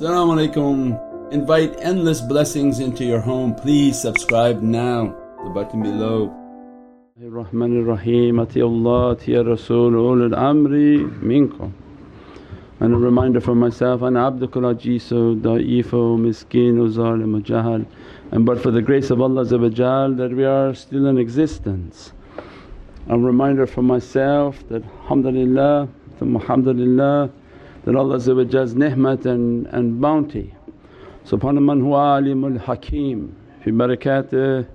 Assalamu alaikum. Invite endless blessings into your home. Please subscribe now, the button below. الرحمن الرحيم أطيع الله أطيع الرسول أولي الأمر منكم and a reminder for myself, أنا عبدك العجيز ضعيف مسكين ظالم جهل and but for the grace of Allah that we are still in existence. A reminder for myself that alhamdulillah, alhamdulillah that Allah's ni'mat and, and bounty. Subhana man huwa alimul hakim fi barakat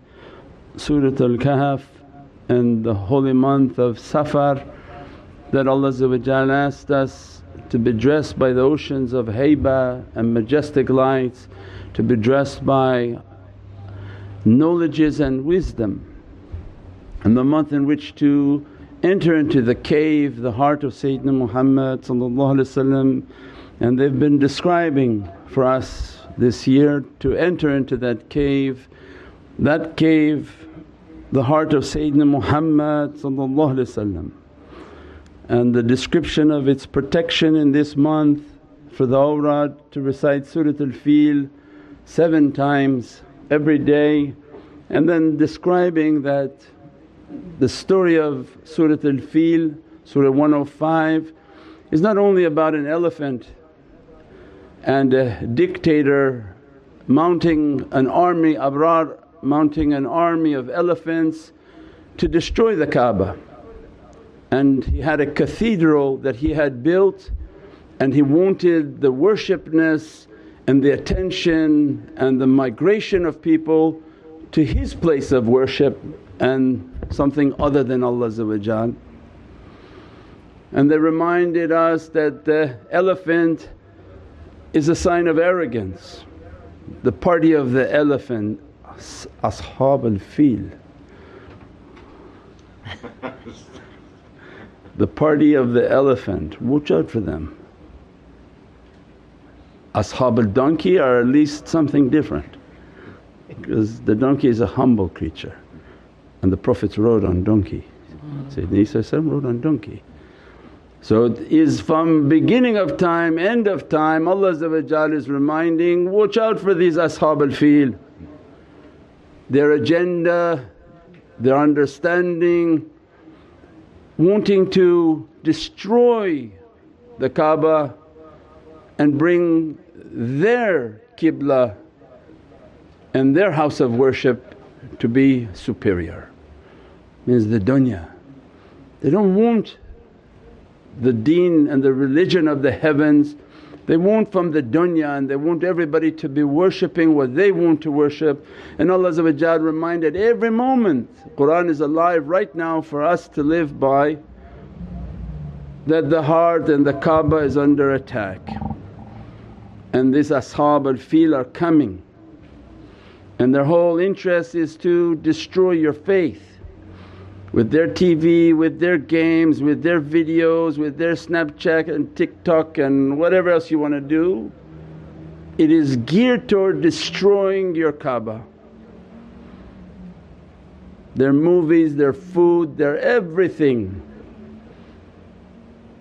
Surat al-Kahf and the holy month of Safar that Allah asked us to be dressed by the oceans of haiba and majestic lights, to be dressed by knowledges and wisdom. And the month in which to enter into the cave, the heart of Sayyidina Muhammad and they've been describing for us this year to enter into that cave. That cave, the heart of Sayyidina Muhammad and the description of its protection in this month for the awrad to recite Surat al-Fil seven times every day and then describing that the story of Surat al-Fil, Surah 105 is not only about an elephant and a dictator mounting an army, Abraha mounting an army of elephants to destroy the Kaaba. And he had a cathedral that he had built and he wanted the worshipness and the attention and the migration of people to his place of worship and something other than Allah And they reminded us that the elephant is a sign of arrogance. The party of the elephant, ashab al-fil the party of the elephant, watch out for them. Ashab al donkey are at least something different because the donkey is a humble creature and the Prophets rode on donkey. Sayyidina Isa rode on donkey. So it is from beginning of time, end of time Allah is reminding, watch out for these ashab al-fil. Their agenda, their understanding, wanting to destroy the Kaaba and bring their qibla and their house of worship to be superior. Means the dunya. They don't want the deen and the religion of the heavens, they want from the dunya and they want everybody to be worshipping what they want to worship. And Allah reminded every moment, Qur'an is alive right now for us to live by that the heart and the Kaaba is under attack and these ashab al-fil are coming and their whole interest is to destroy your faith with their TV, with their games, with their videos, with their Snapchat and TikTok and whatever else you want to do. It is geared toward destroying your Kaaba. Their movies, their food, their everything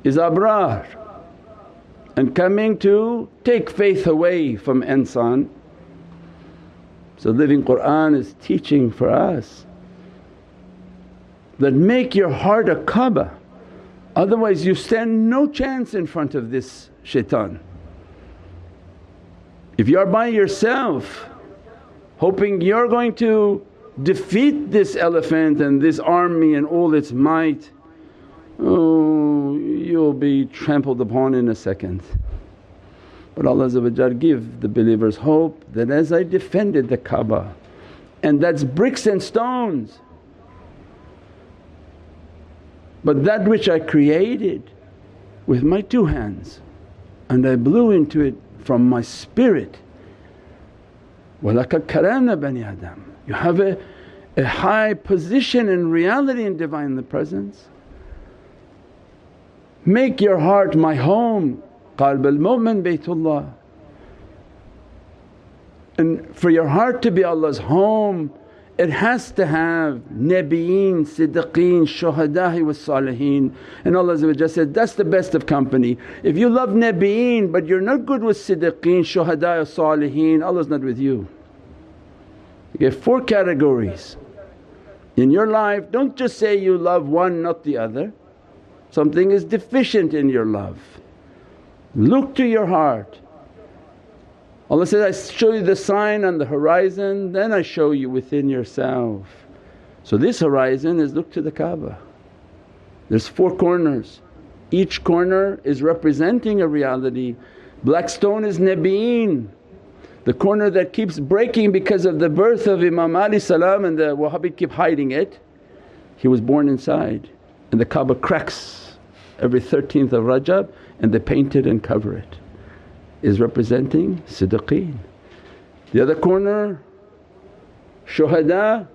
is Abraha and coming to take faith away from insan. So living Qur'an is teaching for us that make your heart a Kaaba otherwise you stand no chance in front of this shaitan. If you are by yourself hoping you're going to defeat this elephant and this army and all its might, oh you'll be trampled upon in a second. But Allah give the believers hope that as I defended the Kaaba and that's bricks and stones but that which I created with my two hands and I blew into it from my spirit, وَلَقَدْ كَرَمْنَا بَنِي Adam. You have a, a high position in reality in Divine Presence. Make your heart my home, qalb al-mu'min baytullah. And for your heart to be Allah's home it has to have Nabiyeen, Siddiqeen, Shuhada'i wa Saliheen and Allah said, that's the best of company. If you love Nabiyeen but you're not good with Siddiqeen, Shuhada'i Saliheen Allah's not with you. You get four categories in your life. Don't just say you love one not the other, something is deficient in your love. Look to your heart Allah says, I show you the sign on the horizon then I show you within yourself. So this horizon is look to the Kaaba. There's four corners, each corner is representing a reality. Black stone is Nabiyeen, the corner that keeps breaking because of the birth of Imam Ali salam and the Wahhabite keep hiding it. He was born inside and the Kaaba cracks every 13th of Rajab and they paint it and cover it is representing siddiqeen. The other corner shuhada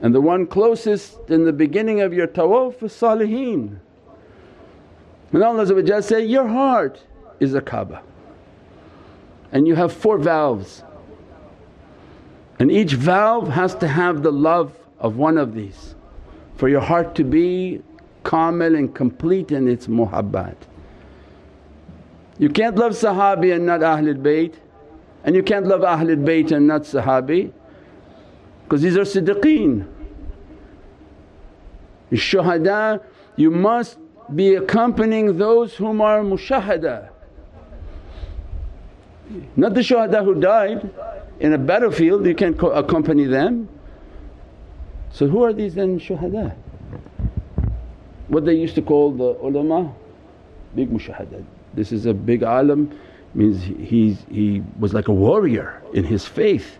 and the one closest in the beginning of your tawaf is saliheen. And Allah say, your heart is a Kaaba and you have four valves and each valve has to have the love of one of these for your heart to be kamil and complete in its muhabbat. You can't love Sahabi and not Ahlul Bayt and you can't love Ahlul Bayt and not Sahabi because these are Siddiqeen. Shuhada you must be accompanying those whom are mushahada. Not the shuhada who died in a battlefield, you can't accompany them. So who are these then shuhada? What they used to call the ulama, big mushahada. This is a big alim means he, he was like a warrior in his faith.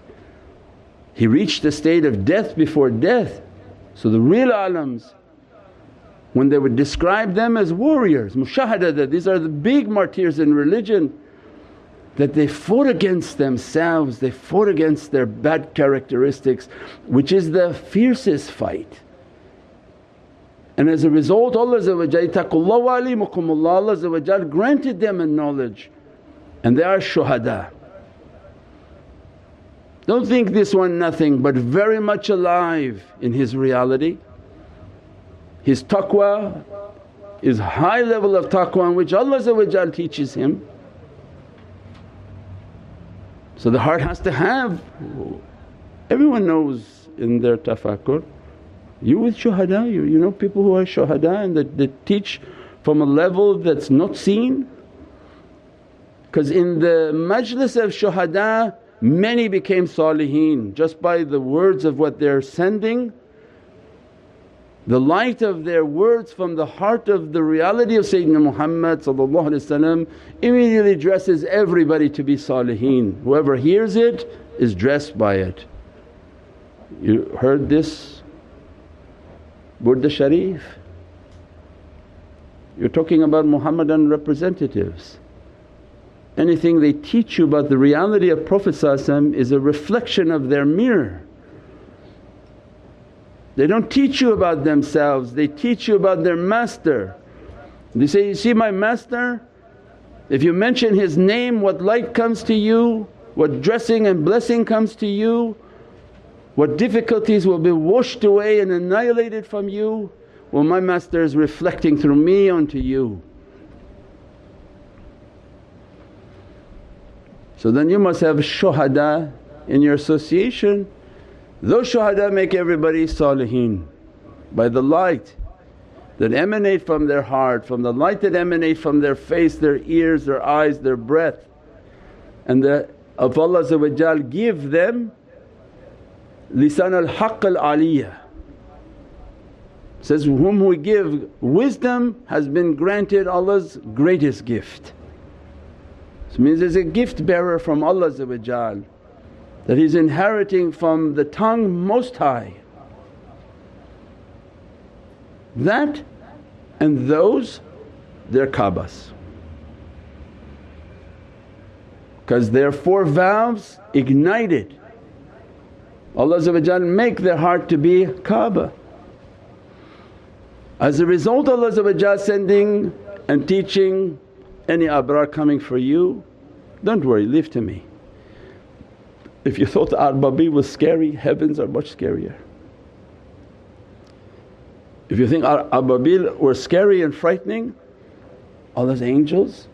He reached the state of death before death. So the real alims when they would describe them as warriors, mushahada these are the big martyrs in religion that they fought against themselves, they fought against their bad characteristics which is the fiercest fight. And as a result Allah Allah granted them a knowledge and they are shuhada. Don't think this one nothing but very much alive in his reality. His taqwa is high level of taqwa in which Allah teaches him. So the heart has to have, everyone knows in their tafakkur you with shuhada, you, you know people who are shuhada and that, that teach from a level that's not seen? Because in the majlis of shuhada many became saliheen just by the words of what they're sending. The light of their words from the heart of the reality of Sayyidina Muhammad immediately dresses everybody to be saliheen. Whoever hears it is dressed by it. You heard this Burda Sharif. You're talking about Muhammadan representatives. Anything they teach you about the reality of Prophet is a reflection of their mirror. They don't teach you about themselves, they teach you about their master. They say, you see my master? If you mention his name what light comes to you, what dressing and blessing comes to you, what difficulties will be washed away and annihilated from you? Well, my master is reflecting through me onto you. So then you must have shuhada in your association. Those shuhada make everybody saliheen by the light that emanate from their heart, from the light that emanate from their face, their ears, their eyes, their breath and the of Allah give them lisan al-haqq al-aliyah says, whom we give wisdom has been granted Allah's greatest gift. So means there's a gift bearer from Allah that he's inheriting from the tongue most high. That and those they're because their four valves ignited Allah make their heart to be Kaaba. As a result Allah sending and teaching any Abraha coming for you, don't worry leave to me. If you thought Arbabi was scary, heavens are much scarier. If you think Ababil were scary and frightening, Allah's angels,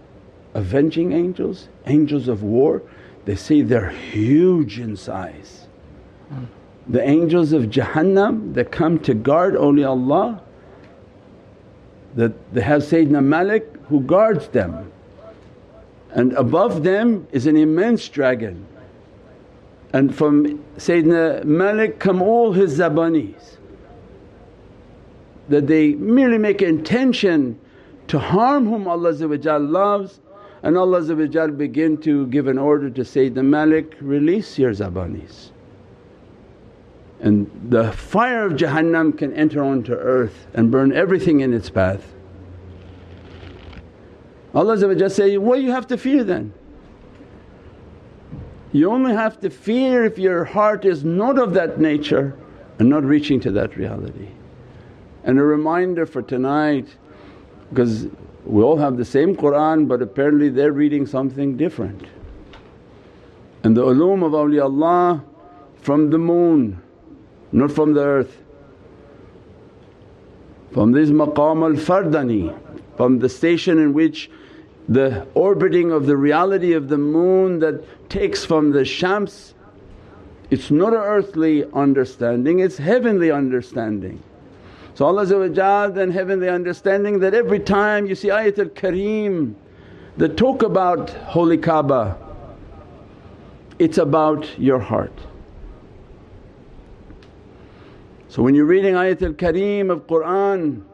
avenging angels, angels of war, they say they're huge in size. The angels of Jahannam that come to guard awliyaullah, that they have Sayyidina Malik who guards them. And above them is an immense dragon. And from Sayyidina Malik come all his zabanis. That they merely make intention to harm whom Allah loves. And Allah begin to give an order to Sayyidina Malik, release your zabanis. And the fire of Jahannam can enter onto earth and burn everything in its path. Allah say, what you have to fear then? You only have to fear if your heart is not of that nature and not reaching to that reality. And a reminder for tonight because we all have the same Qur'an but apparently they're reading something different. And the ulum of awliyaullah from the moon, not from the earth. From this maqam al-fardani, from the station in which the orbiting of the reality of the moon that takes from the shams, it's not an earthly understanding, it's heavenly understanding. So Allah then heavenly understanding that every time you see Ayatul Kareem that talk about Holy Kaaba, it's about your heart. So when you're reading Ayatul Kareem of Qur'an,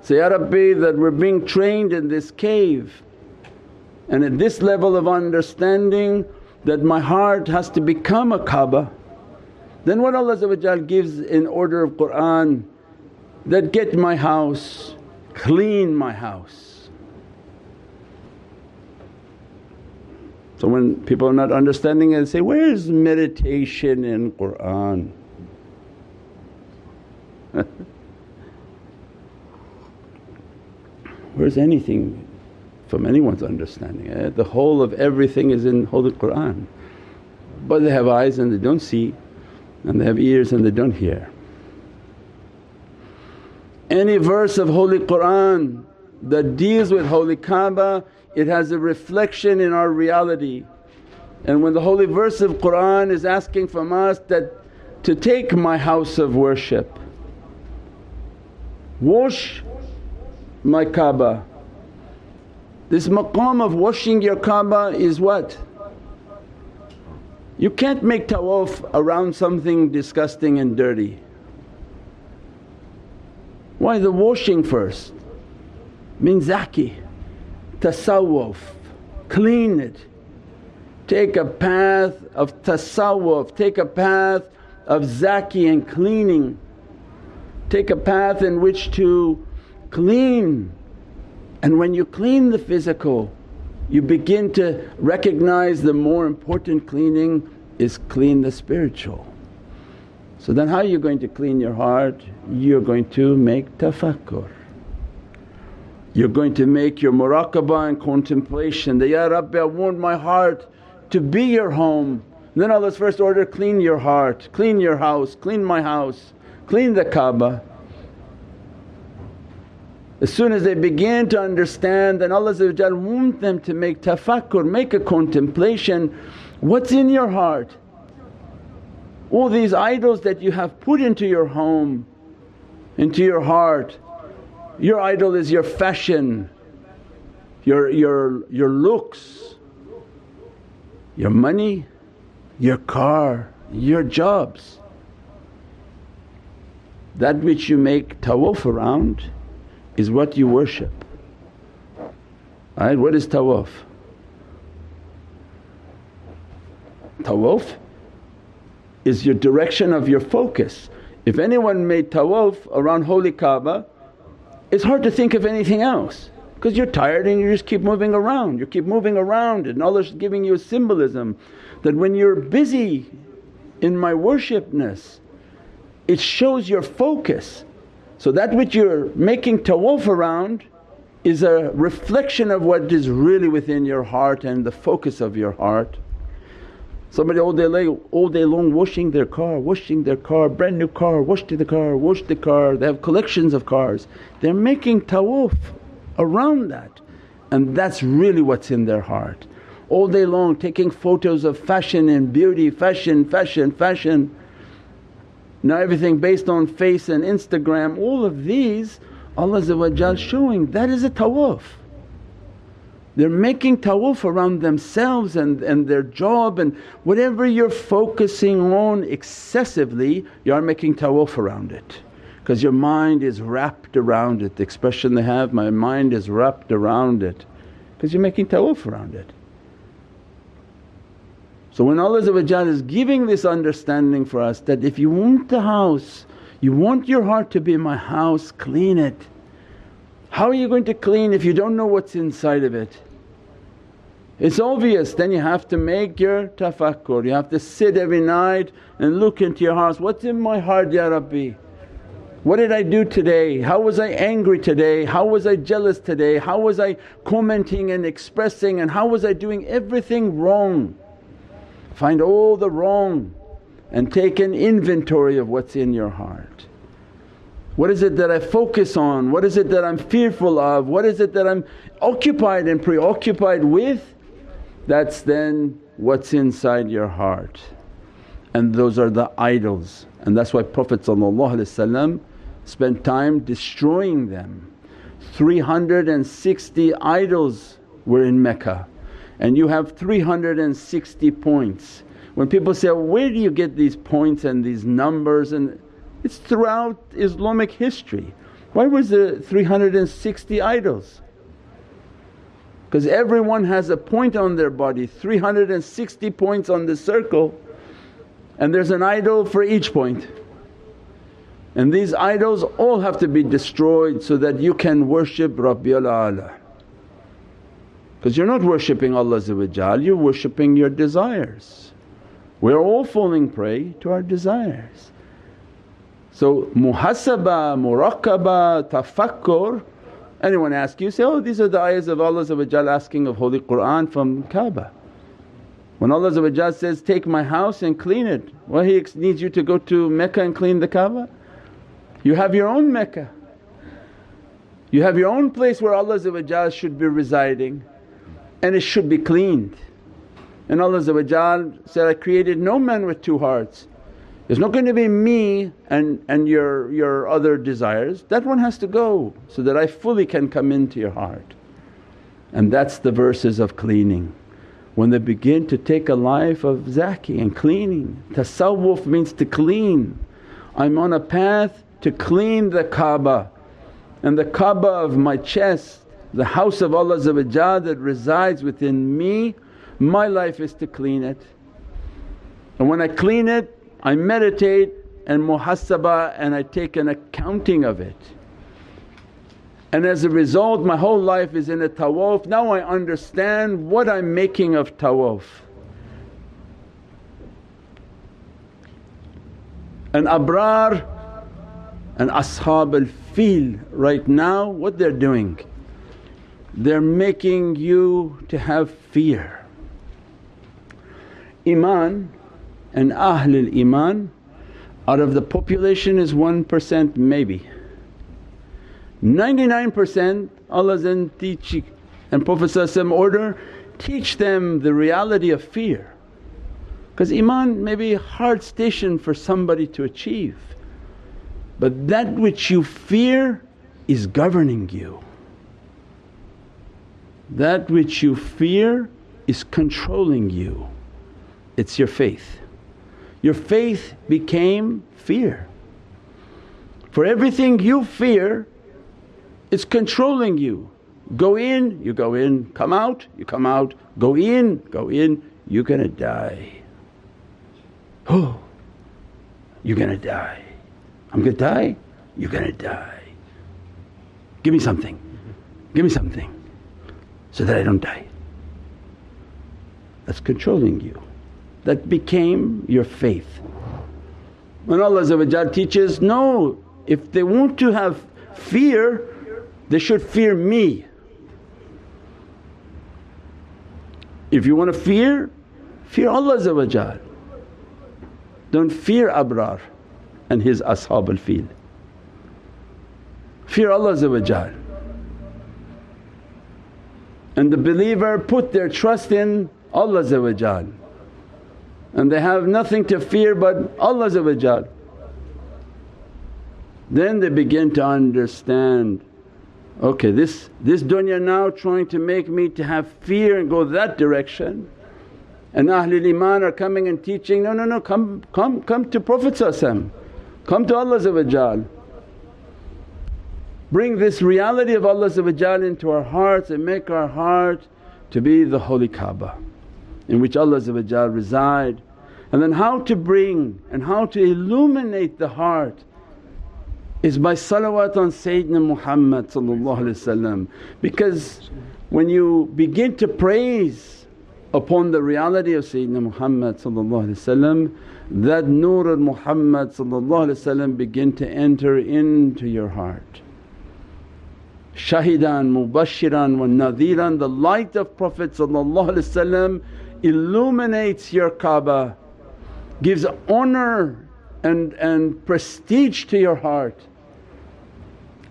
say, Ya Rabbi that we're being trained in this cave and at this level of understanding that my heart has to become a Kaaba. Then what Allah gives in order of Qur'an that get my house, clean my house. So when people are not understanding it they say, where's meditation in Qur'an? Where's anything from anyone's understanding? Eh? The whole of everything is in Holy Qur'an. But they have eyes and they don't see and they have ears and they don't hear. Any verse of Holy Qur'an that deals with Holy Kaaba it has a reflection in our reality. And when the holy verse of Qur'an is asking from us that to take my house of worship, wash my Kaaba. This maqam of washing your Kaaba is what? You can't make tawaf around something disgusting and dirty. Why the washing first? Min zaki, tasawwuf, clean it. Take a path of tasawwuf, take a path of zaki and cleaning. Take a path in which to clean. And when you clean the physical, you begin to recognize the more important cleaning is clean the spiritual. So then how are you going to clean your heart? You're going to make tafakkur. You're going to make your muraqabah and contemplation that, Ya Rabbi I want my heart to be your home. And then Allah's first order, clean your heart, clean your house, clean my house, clean the Kaaba. As soon as they begin to understand then Allah want them to make tafakkur, make a contemplation, what's in your heart? All these idols that you have put into your home, into your heart, your idol is your fashion, your, your, your looks, your money, your car, your jobs. That which you make tawaf around is what you worship. Right? What is tawaf? Tawaf is your direction of your focus. If anyone made tawaf around holy Kaaba it's hard to think of anything else because you're tired and you just keep moving around, you keep moving around and Allah's giving you a symbolism that when you're busy in my worshipness it shows your focus. So that which you're making tawaf around is a reflection of what is really within your heart and the focus of your heart. Somebody all day, long, all day long washing their car, washing their car, brand new car, wash the car, wash the car, they have collections of cars. They're making tawaf around that and that's really what's in their heart. All day long taking photos of fashion and beauty, fashion, fashion, fashion. Now everything based on face and Instagram, all of these Allah showing that is a tawaf. They're making tawaf around themselves and, and their job and whatever you're focusing on excessively you are making tawaf around it because your mind is wrapped around it. The expression they have, my mind is wrapped around it because you're making tawaf around it. So when Allah is giving this understanding for us that if you want the house, you want your heart to be my house, clean it. How are you going to clean if you don't know what's inside of it? It's obvious then you have to make your tafakkur, you have to sit every night and look into your heart, what's in my heart Ya Rabbi? What did I do today? How was I angry today? How was I jealous today? How was I commenting and expressing and how was I doing everything wrong? Find all the wrong and take an inventory of what's in your heart. What is it that I focus on? What is it that I'm fearful of? What is it that I'm occupied and preoccupied with? That's then what's inside your heart and those are the idols and that's why Prophet spent time destroying them. 360 idols were in Mecca and you have 360 points. When people say, where do you get these points and these numbers and it's throughout Islamic history. Why was there 360 idols? Because everyone has a point on their body, 360 points on the circle and there's an idol for each point. And these idols all have to be destroyed so that you can worship Rabbil A'la. Because you're not worshipping Allah you're worshipping your desires. We're all falling prey to our desires. So muhasaba, muraqaba, tafakkur anyone ask you say, oh these are the ayahs of Allah asking of Holy Qur'an from Kaaba. When Allah says, take my house and clean it, well He needs you to go to Mecca and clean the Kaaba. You have your own Mecca. You have your own place where Allah should be residing and it should be cleaned. And Allah said, I created no man with two hearts. It's not going to be me and, and your, your other desires, that one has to go so that I fully can come into your heart. And that's the verses of cleaning when they begin to take a life of zaki and cleaning. Tasawwuf means to clean. I'm on a path to clean the Kaaba and the Kaaba of my chest, the house of Allah that resides within me, my life is to clean it. And when I clean it, I meditate and muhasabah and I take an accounting of it. And as a result my whole life is in a tawaf, now I understand what I'm making of tawaf. And Abraha and ashab al-fil right now what they're doing? They're making you to have fear. Iman and Ahlul Iman out of the population is 1% maybe 99% Allah's in teaching and Prophet order, teach them the reality of fear. Because Iman may be a hard station for somebody to achieve but that which you fear is governing you. That which you fear is controlling you, it's your faith. Your faith became fear. For everything you fear it's controlling you. Go in, you go in, come out, you come out, go in, go in, you're gonna die. Oh, you're gonna die. I'm gonna die, you're gonna die. Give me something, give me something so that I don't die. That's controlling you. That became your faith. When Allah teaches, no, if they want to have fear they should fear me. If you want to fear, Fear Allah Don't fear Abraha and his ashab al-fil. Fear Allah and the believer put their trust in Allah and they have nothing to fear but Allah then they begin to understand, okay this, this dunya now trying to make me to have fear and go that direction. And Ahlul Iman are coming and teaching, no, no, no come, come, come to Prophet come to Allah Bring this reality of Allah into our hearts and make our heart to be the holy Kaaba in which Allah reside. And then how to bring and how to illuminate the heart is by salawat on Sayyidina Muhammad because when you begin to praise upon the reality of Sayyidina Muhammad that nur of Muhammad begin to enter into your heart. Shahidan, mubashiran wa nadhiran, the light of Prophet illuminates your Kaaba, gives honour and, and prestige to your heart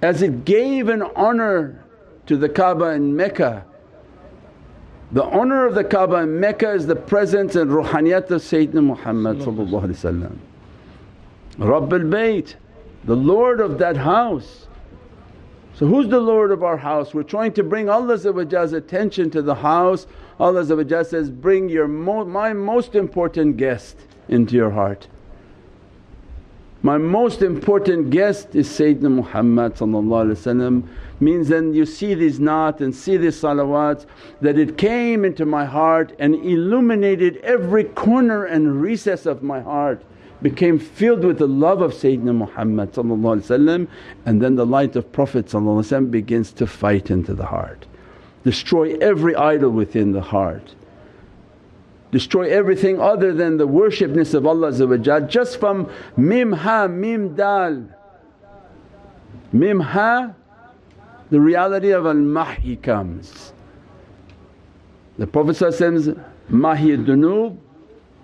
as it gave an honour to the Kaaba in Mecca. The honour of the Kaaba in Mecca is the presence and ruhaniyat of Sayyidina Muhammad Rabbul Bayt, the Lord of that house. So who's the Lord of our house? We're trying to bring Allah's attention to the house. Allah says, bring your mo my most important guest into your heart. My most important guest is Sayyidina Muhammad means then you see these naat and see these salawats that it came into my heart and illuminated every corner and recess of my heart became filled with the love of Sayyidina Muhammad and then the light of Prophet begins to fight into the heart, destroy every idol within the heart destroy everything other than the worshipness of Allah just from mim ha mim dal. Mim ha the reality of al-mahi comes. The Prophet says, mahi dunub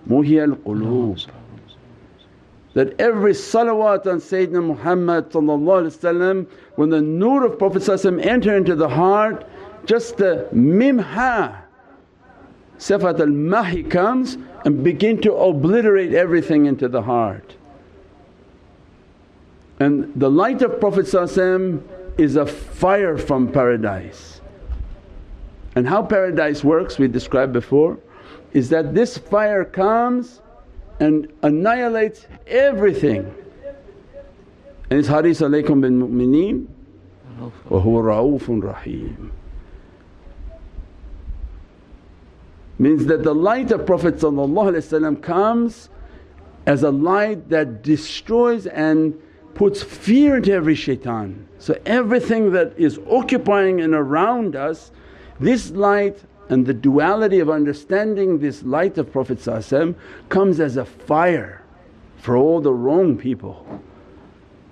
muhi al-qulub that every salawat on Sayyidina Muhammad when the nur of Prophet enter into the heart just the mim ha Sifat al-mahi comes and begin to obliterate everything into the heart. And the light of Prophet is a fire from paradise. And how paradise works we described before is that this fire comes and annihilates everything. And it's Haris alaykum bin mu'mineen wa huwa ra'ufun rahim. means that the light of Prophet comes as a light that destroys and puts fear into every shaitan. So everything that is occupying and around us, this light and the duality of understanding this light of Prophet comes as a fire for all the wrong people.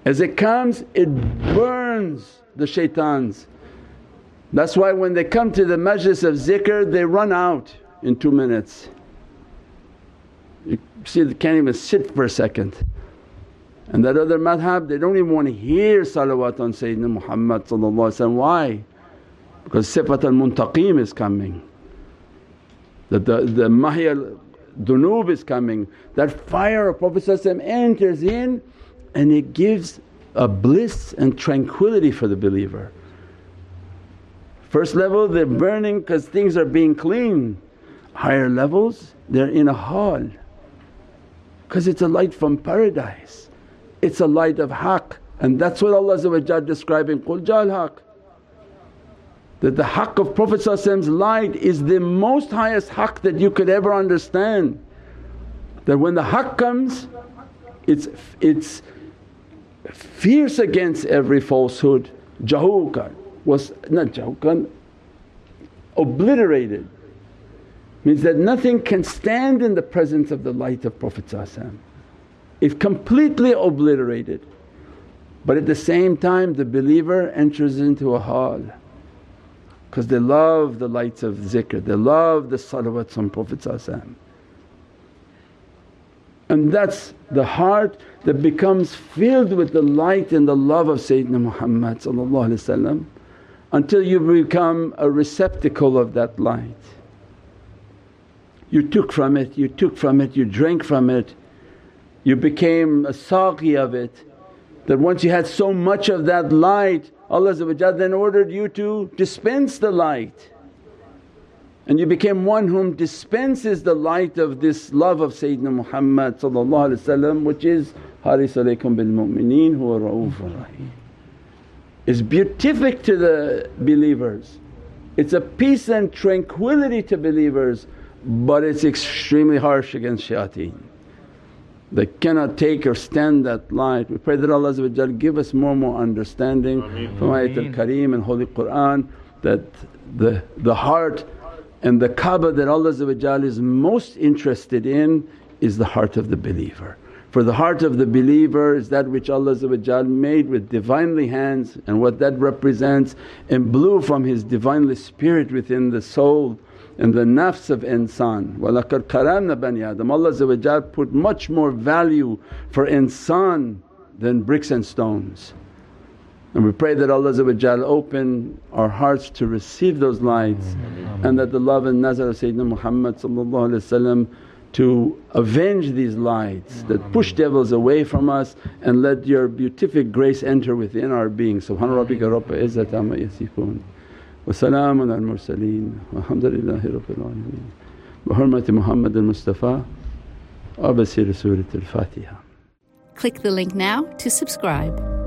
As it comes it burns the shaitans. That's why when they come to the majlis of zikr they run out in two minutes. You see they can't even sit for a second. And that other madhab they don't even want to hear salawat on Sayyidina Muhammad why? Because sifat al-muntaqim is coming, that the, the mahi dunub is coming. That fire of Prophet enters in and it gives a bliss and tranquility for the believer. First level they're burning because things are being clean higher levels they're in a hall because it's a light from paradise, it's a light of haqq and that's what Allah describing, Qul Jal haqq. That the haqq of Prophet's light is the most highest haqq that you could ever understand. That when the haqq comes it's, it's fierce against every falsehood, jahukan was not jahukan, obliterated means that nothing can stand in the presence of the light of Prophet It's completely obliterated. But at the same time the believer enters into a hall because they love the lights of zikr, they love the salawats on Prophet And that's the heart that becomes filled with the light and the love of Sayyidina Muhammad until you become a receptacle of that light. You took from it, you took from it, you drank from it, you became a saqi of it. That once you had so much of that light Allah then ordered you to dispense the light and you became one whom dispenses the light of this love of Sayyidina Muhammad which is Haris alaykum bil mu'mineen huwa ra'ufur rahim. Is beatific to the believers, it's a peace and tranquility to believers but it's extremely harsh against shayateen. They cannot take or stand that light. We pray that Allah give us more and more understanding from Ayatul Kareem and Holy Qur'an that the, the heart and the Kaaba that Allah is most interested in is the heart of the believer. For the heart of the believer is that which Allah made with Divinely hands and what that represents and blew from His Divinely Spirit within the soul and the nafs of insan. وَلَقَدْ karamna bani Adam Allah put much more value for insan than bricks and stones. And we pray that Allah open our hearts to receive those lights and that the love and nazar of Sayyidina Muhammad to avenge these lights that push devils away from us and let your beatific grace enter within our being. Subhana rabbika rabbil izzati amma yasifoon. وسلام على المرسلين والحمد لله رب العالمين بحرمة محمد المصطفى وبسير سورة الفاتحة Click the link now to subscribe.